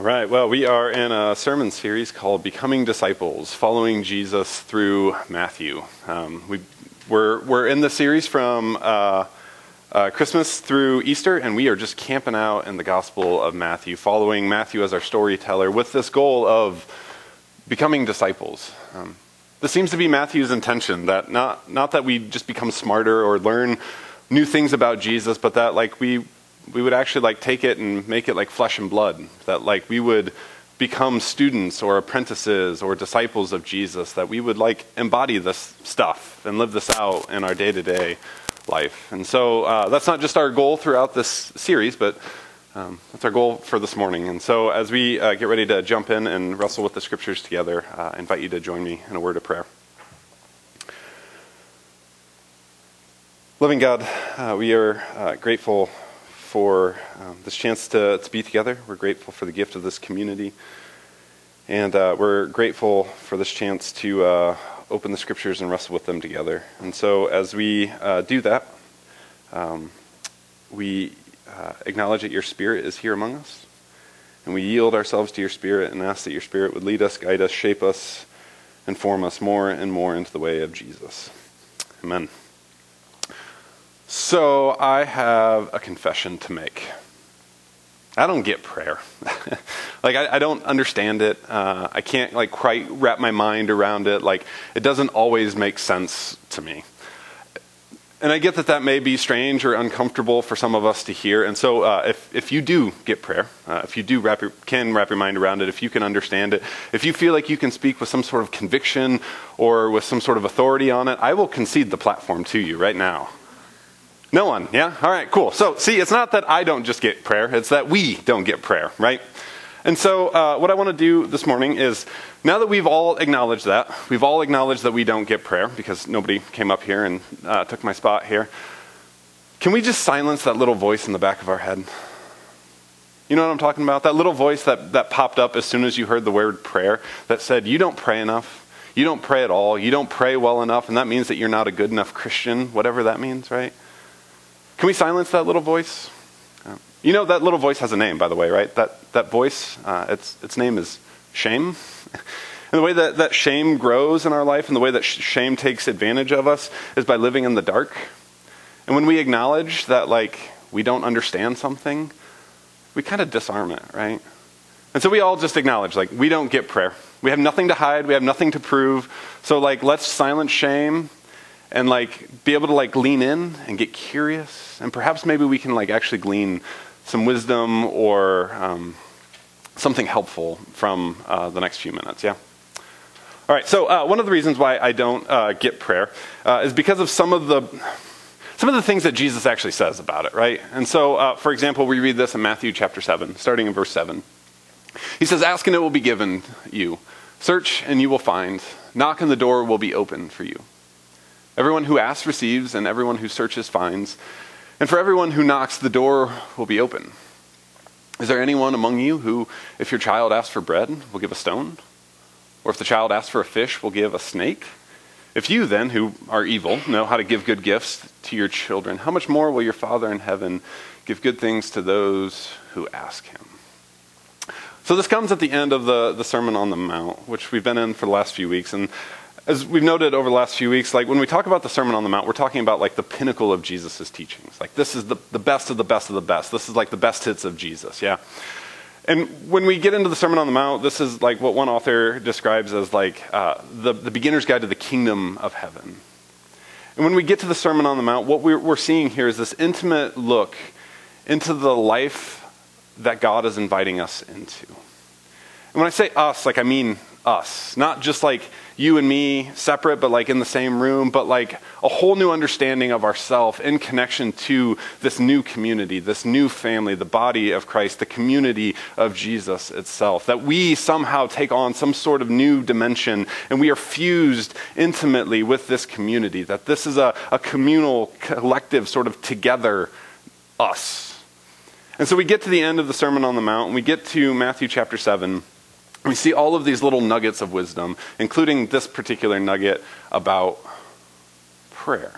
All right, well, we are in a sermon series called Becoming Disciples, following Jesus through Matthew. Um, we, we're, we're in the series from uh, uh, Christmas through Easter, and we are just camping out in the Gospel of Matthew, following Matthew as our storyteller with this goal of becoming disciples. Um, this seems to be Matthew's intention that not, not that we just become smarter or learn new things about Jesus, but that like we we would actually like take it and make it like flesh and blood. That like we would become students or apprentices or disciples of Jesus. That we would like embody this stuff and live this out in our day to day life. And so uh, that's not just our goal throughout this series, but um, that's our goal for this morning. And so as we uh, get ready to jump in and wrestle with the scriptures together, uh, I invite you to join me in a word of prayer. Living God, uh, we are uh, grateful for um, this chance to, to be together. We're grateful for the gift of this community. And uh, we're grateful for this chance to uh, open the scriptures and wrestle with them together. And so, as we uh, do that, um, we uh, acknowledge that your Spirit is here among us. And we yield ourselves to your Spirit and ask that your Spirit would lead us, guide us, shape us, and form us more and more into the way of Jesus. Amen. So I have a confession to make. I don't get prayer. like I, I, don't understand it. Uh, I can't like quite wrap my mind around it. Like it doesn't always make sense to me. And I get that that may be strange or uncomfortable for some of us to hear. And so, uh, if if you do get prayer, uh, if you do wrap your, can wrap your mind around it, if you can understand it, if you feel like you can speak with some sort of conviction or with some sort of authority on it, I will concede the platform to you right now. No one, yeah? All right, cool. So, see, it's not that I don't just get prayer, it's that we don't get prayer, right? And so, uh, what I want to do this morning is now that we've all acknowledged that, we've all acknowledged that we don't get prayer because nobody came up here and uh, took my spot here. Can we just silence that little voice in the back of our head? You know what I'm talking about? That little voice that, that popped up as soon as you heard the word prayer that said, You don't pray enough. You don't pray at all. You don't pray well enough. And that means that you're not a good enough Christian, whatever that means, right? Can we silence that little voice? Uh, you know, that little voice has a name, by the way, right? That, that voice, uh, its, its name is shame. And the way that, that shame grows in our life and the way that sh- shame takes advantage of us is by living in the dark. And when we acknowledge that, like, we don't understand something, we kind of disarm it, right? And so we all just acknowledge, like, we don't get prayer. We have nothing to hide. We have nothing to prove. So, like, let's silence shame and like be able to like lean in and get curious. And perhaps maybe we can like actually glean some wisdom or um, something helpful from uh, the next few minutes. Yeah. All right. So uh, one of the reasons why i don't uh, get prayer uh, is because of some of the some of the things that jesus actually says about it right? And so uh, for example we read this in matthew chapter 7 starting in verse 7 he says ask and it will be given you. Search and you will find. Knock and the door will be open for you Everyone who asks receives, and everyone who searches finds. And for everyone who knocks, the door will be open. Is there anyone among you who, if your child asks for bread, will give a stone? Or if the child asks for a fish, will give a snake? If you then, who are evil, know how to give good gifts to your children, how much more will your Father in heaven give good things to those who ask him? So this comes at the end of the, the Sermon on the Mount, which we've been in for the last few weeks. And as we've noted over the last few weeks, like when we talk about the Sermon on the Mount, we're talking about like the pinnacle of Jesus' teachings. Like this is the, the best of the best of the best. This is like the best hits of Jesus, yeah? And when we get into the Sermon on the Mount, this is like what one author describes as like uh, the, the beginner's guide to the kingdom of heaven. And when we get to the Sermon on the Mount, what we're, we're seeing here is this intimate look into the life that God is inviting us into. And when I say us, like I mean us, not just like you and me separate, but like in the same room, but like a whole new understanding of ourself in connection to this new community, this new family, the body of Christ, the community of Jesus itself. That we somehow take on some sort of new dimension and we are fused intimately with this community. That this is a, a communal, collective sort of together us. And so we get to the end of the Sermon on the Mount and we get to Matthew chapter 7 we see all of these little nuggets of wisdom, including this particular nugget about prayer.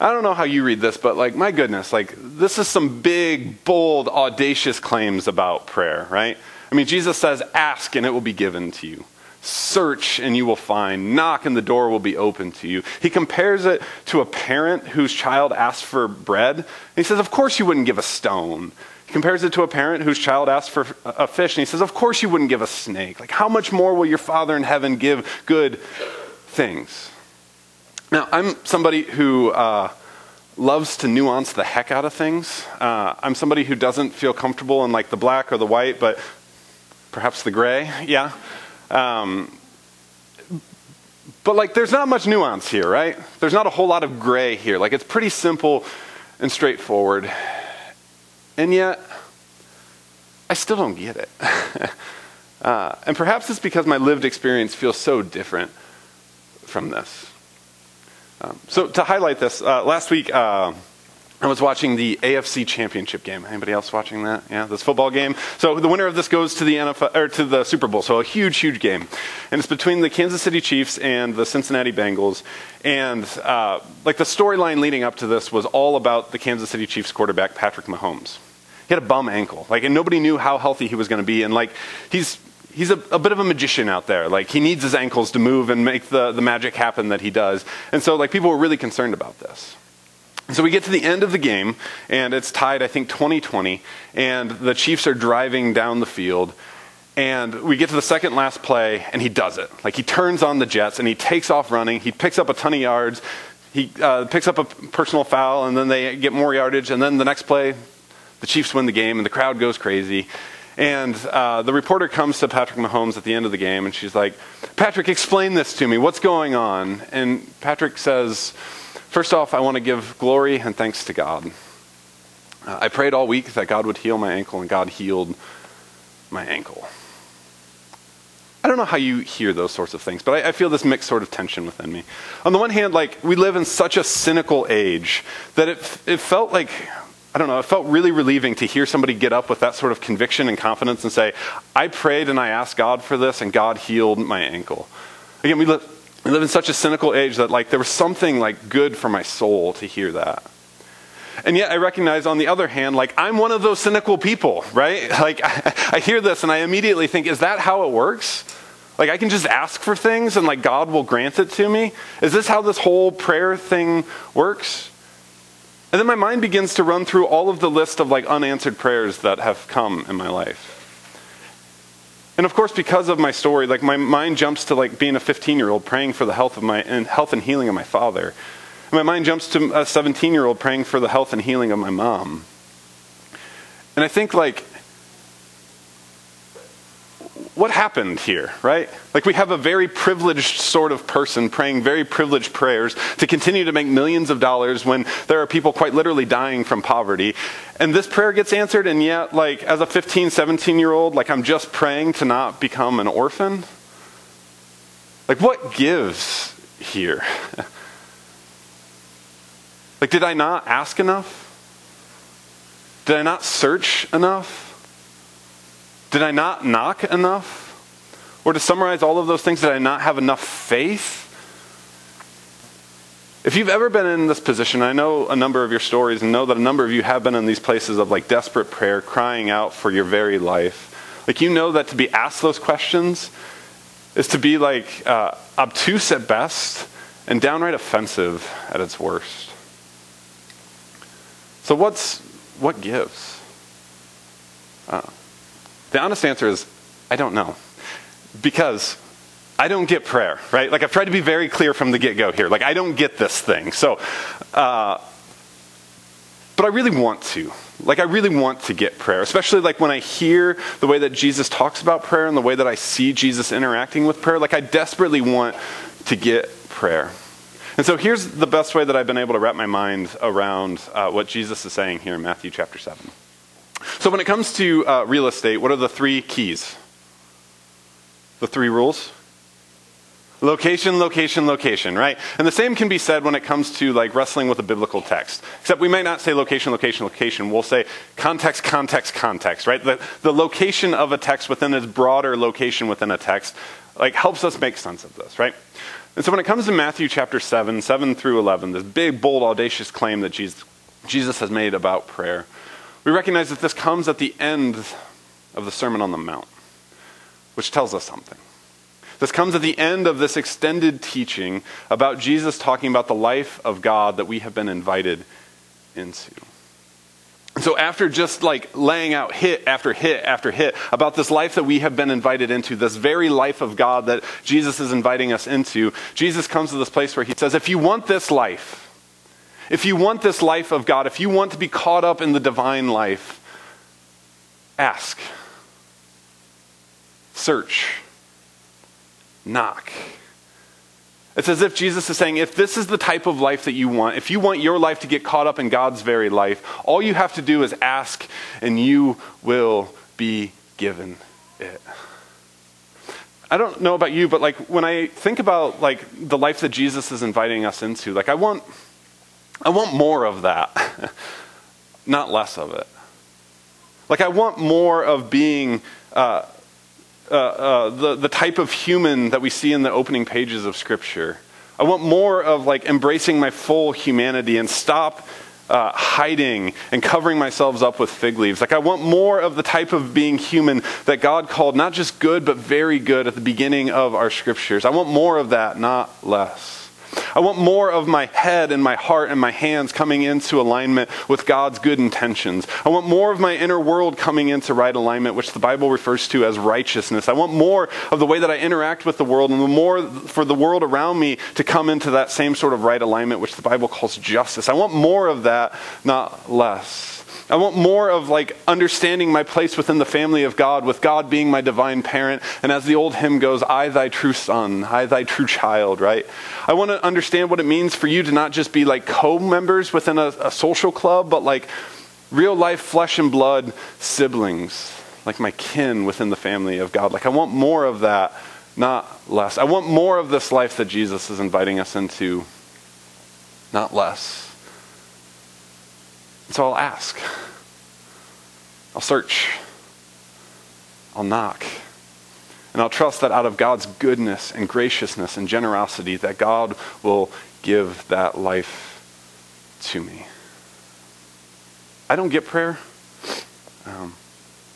I don't know how you read this, but like, my goodness, like, this is some big, bold, audacious claims about prayer, right? I mean, Jesus says, ask and it will be given to you. Search and you will find. Knock and the door will be open to you. He compares it to a parent whose child asks for bread. He says, Of course you wouldn't give a stone. Compares it to a parent whose child asks for a fish. And he says, Of course you wouldn't give a snake. Like, how much more will your Father in heaven give good things? Now, I'm somebody who. Uh, loves to nuance the heck out of things. Uh, I'm somebody who doesn't feel comfortable in like the black or the white, but perhaps the gray, yeah. Um, but like, there's not much nuance here, right? There's not a whole lot of gray here. Like, it's pretty simple and straightforward. And yet, I still don't get it. uh, and perhaps it's because my lived experience feels so different from this. Um, so to highlight this, uh, last week uh, I was watching the AFC Championship game. Anybody else watching that? Yeah, this football game. So the winner of this goes to the NFL or to the Super Bowl. So a huge, huge game, and it's between the Kansas City Chiefs and the Cincinnati Bengals. And uh, like the storyline leading up to this was all about the Kansas City Chiefs quarterback Patrick Mahomes. He had a bum ankle, like, and nobody knew how healthy he was going to be. And like, he's he's a, a, bit of a magician out there. Like he needs his ankles to move and make the, the magic happen that he does. And so like people were really concerned about this. So we get to the end of the game and it's tied, I think, 2020, and the Chiefs are driving down the field. And we get to the second last play, and he does it. Like he turns on the Jets and he takes off running. He picks up a ton of yards. He uh, picks up a personal foul, and then they get more yardage. And then the next play, the Chiefs win the game, and the crowd goes crazy. And uh, the reporter comes to Patrick Mahomes at the end of the game, and she's like, Patrick, explain this to me. What's going on? And Patrick says, First off, I want to give glory and thanks to God. I prayed all week that God would heal my ankle, and God healed my ankle. I don't know how you hear those sorts of things, but I, I, feel this mixed sort of tension within me. On the one hand, like, we live in such a cynical age that it, it felt like I don't know, it felt really relieving to hear somebody get up with that sort of conviction and confidence and say, I prayed and I asked God for this, and God healed my ankle. Again, we live, we live in such a cynical age that like there was something like good for my soul to hear that. And yet I recognize on the other hand, like I'm one of those cynical people, right? Like I, I hear this and I immediately think, is that how it works? Like I can just ask for things and like God will grant it to me? Is this how this whole prayer thing works? And then my mind begins to run through all of the list of like unanswered prayers that have come in my life. And of course, because of my story, like my mind jumps to like being a 15 year old praying for the health of my and health and healing of my father. And my mind jumps to a 17 year old praying for the health and healing of my mom. And I think like what happened here, right? Like, we have a very privileged sort of person praying very privileged prayers to continue to make millions of dollars when there are people quite literally dying from poverty. And this prayer gets answered, and yet, like, as a 15, 17 year old, like, I'm just praying to not become an orphan? Like, what gives here? like, did I not ask enough? Did I not search enough? Did I not knock enough? Or to summarize all of those things, did I not have enough faith? If you've ever been in this position, I know a number of your stories and know that a number of you have been in these places of like desperate prayer, crying out for your very life. Like you know that to be asked those questions is to be like uh, obtuse at best and downright offensive at its worst. So what's what gives? Uh, the honest answer is I don't know. Because I don't get prayer, right? Like I've tried to be very clear from the get go here. Like I don't get this thing. So, uh, but I really want to. Like I really want to get prayer, especially like when I hear the way that Jesus talks about prayer and the way that I see Jesus interacting with prayer. Like I desperately want to get prayer. And so here's the best way that I've been able to wrap my mind around uh, what Jesus is saying here in Matthew chapter 7. So, when it comes to uh, real estate, what are the three keys? The three rules? Location, location, location, right? And the same can be said when it comes to like wrestling with a biblical text. Except we might not say location, location, location. We'll say context, context, context, right? The, the location of a text within its broader location within a text like helps us make sense of this, right? And so when it comes to Matthew chapter 7, 7 through 11, this big, bold, audacious claim that Jesus, Jesus has made about prayer, we recognize that this comes at the end of the Sermon on the Mount, which tells us something. This comes at the end of this extended teaching about Jesus talking about the life of God that we have been invited into. So, after just like laying out hit after hit after hit about this life that we have been invited into, this very life of God that Jesus is inviting us into, Jesus comes to this place where he says, If you want this life, if you want this life of God, if you want to be caught up in the divine life, ask, search, knock. It's as if Jesus is saying, if this is the type of life that you want, if you want your life to get caught up in God's very life, all you have to do is ask and you will be given it. I don't know about you, but like when I think about like the life that Jesus is inviting us into, like I want I want more of that, not less of it. Like I want more of being uh, uh, uh, the, the type of human that we see in the opening pages of Scripture. I want more of like embracing my full humanity and stop uh, hiding and covering myself up with fig leaves. Like, I want more of the type of being human that God called not just good, but very good at the beginning of our scriptures. I want more of that, not less. I want more of my head and my heart and my hands coming into alignment with God's good intentions. I want more of my inner world coming into right alignment, which the Bible refers to as righteousness. I want more of the way that I interact with the world and the more for the world around me to come into that same sort of right alignment, which the Bible calls justice. I want more of that, not less. I want more of like understanding my place within the family of God, with God being my divine parent. And as the old hymn goes, I thy true son, I thy true child, right? I want to understand what it means for you to not just be like co members within a, a social club, but like real life flesh and blood siblings, like my kin within the family of God. Like I want more of that, not less. I want more of this life that Jesus is inviting us into, not less. So I'll ask. I'll search. I'll knock. And I'll trust that out of God's goodness and graciousness and generosity that God will give that life to me. I don't get prayer. Um,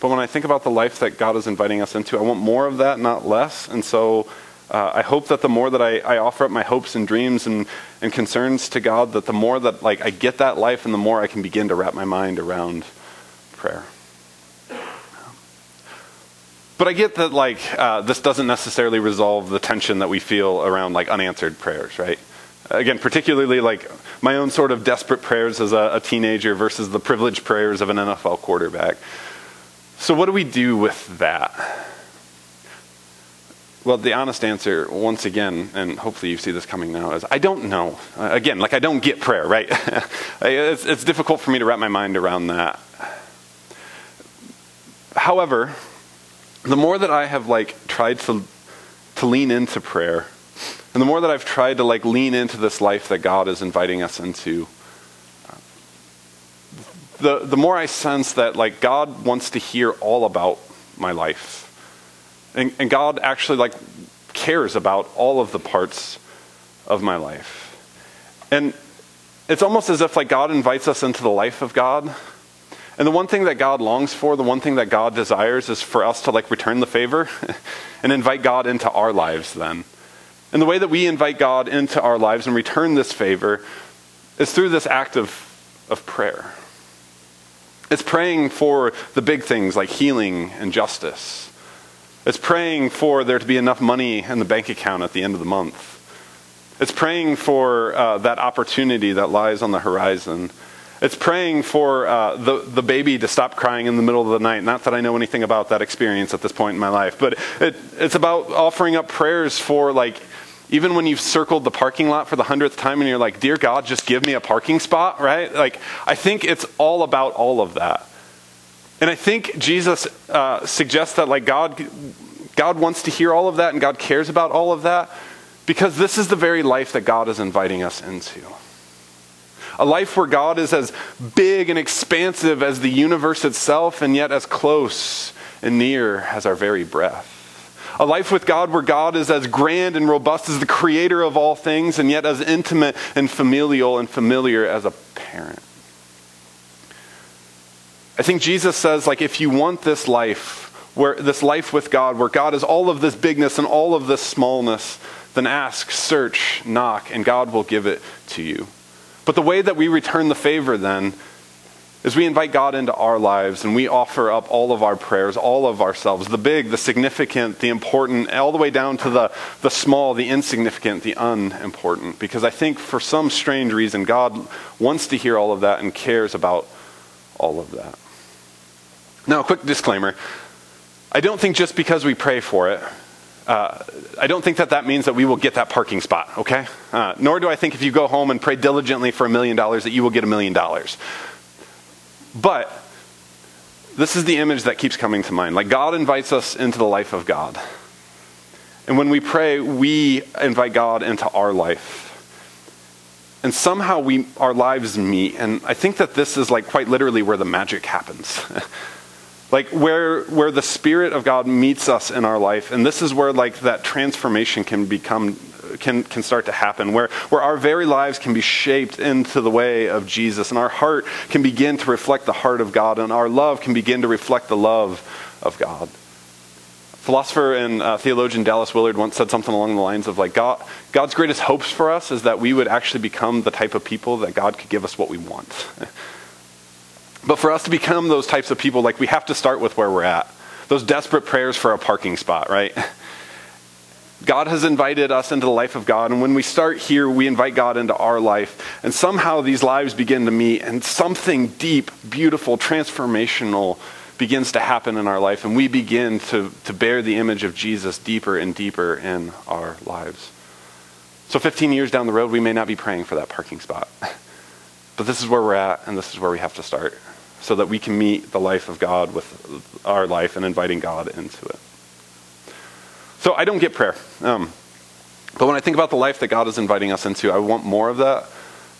but when I think about the life that God is inviting us into, I want more of that, not less. And so uh, I hope that the more that I, I, offer up my hopes and dreams and, and concerns to God, that the more that like I get that life and the more I can begin to wrap my mind around prayer. But I get that like uh, this doesn't necessarily resolve the tension that we feel around like unanswered prayers, right? Again, particularly like my own sort of desperate prayers as a, a teenager versus the privileged prayers of an NFL quarterback. So what do we do with that? Well, the honest answer, once again, and hopefully you see this coming now, is I don't know. Uh, again, like I don't get prayer, right? it's, it's difficult for me to wrap my mind around that. However, the more that I have like tried to to lean into prayer, and the more that I've tried to like lean into this life that God is inviting us into, the the more I sense that like God wants to hear all about my life and, and God actually like cares about all of the parts of my life. And it's almost as if like God invites us into the life of God. And the one thing that God longs for, the one thing that God desires is for us to like return the favor and invite God into our lives then. And the way that we invite God into our lives and return this favor is through this act of, of prayer. It's praying for the big things like healing and justice. It's praying for there to be enough money in the bank account at the end of the month. It's praying for uh, that opportunity that lies on the horizon. It's praying for uh, the, the baby to stop crying in the middle of the night. Not that I know anything about that experience at this point in my life, but it, it's about offering up prayers for, like, even when you've circled the parking lot for the hundredth time and you're like, Dear God, just give me a parking spot, right? Like, I think it's all about all of that. And I think Jesus uh, suggests that like God, God wants to hear all of that and God cares about all of that because this is the very life that God is inviting us into. A life where God is as big and expansive as the universe itself and yet as close and near as our very breath. A life with God where God is as grand and robust as the creator of all things, and yet as intimate and familial and familiar as a parent. I think Jesus says, like, if you want this life, where this life with God, where God is all of this bigness and all of this smallness, then ask, search, knock, and God will give it to you. But the way that we return the favor then is we invite God into our lives and we offer up all of our prayers, all of ourselves, the big, the significant, the important, all the way down to the, the small, the insignificant, the unimportant. Because I think for some strange reason, God wants to hear all of that and cares about all of that. Now, a quick disclaimer I don't think just because we pray for it, uh, I don't think that that means that we will get that parking spot, okay? Uh, nor do I think if you go home and pray diligently for a million dollars that you will get a million dollars. But this is the image that keeps coming to mind. Like God invites us into the life of God. And when we pray, we invite God into our life. And somehow we, our lives meet. And I think that this is like quite literally where the magic happens. like where where the spirit of god meets us in our life and this is where like that transformation can become can can start to happen where where our very lives can be shaped into the way of jesus and our heart can begin to reflect the heart of god and our love can begin to reflect the love of god. Philosopher and uh, theologian dallas willard once said something along the lines of like god god's greatest hopes for us is that we would actually become the type of people that god could give us what we want But for us to become those types of people, like we have to start with where we're at. Those desperate prayers for a parking spot, right? God has invited us into the life of God, and when we start here, we invite God into our life, and somehow these lives begin to meet, and something deep, beautiful, transformational begins to happen in our life, and we begin to, to bear the image of Jesus deeper and deeper in our lives. So, 15 years down the road, we may not be praying for that parking spot. But this is where we're at, and this is where we have to start so that we can meet the life of God with our life and inviting God into it. So I don't get prayer. Um, but when I think about the life that God is inviting us into, I want more of that,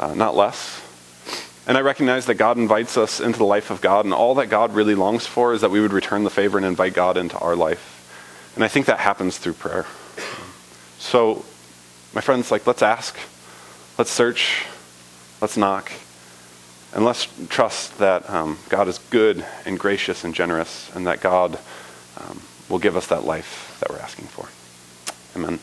uh, not less. And I recognize that God invites us into the life of God, and all that God really longs for is that we would return the favor and invite God into our life. And I think that happens through prayer. So, my friends, like, let's ask, let's search, let's knock. And let's trust that um, God is good and gracious and generous, and that God um, will give us that life that we're asking for. Amen.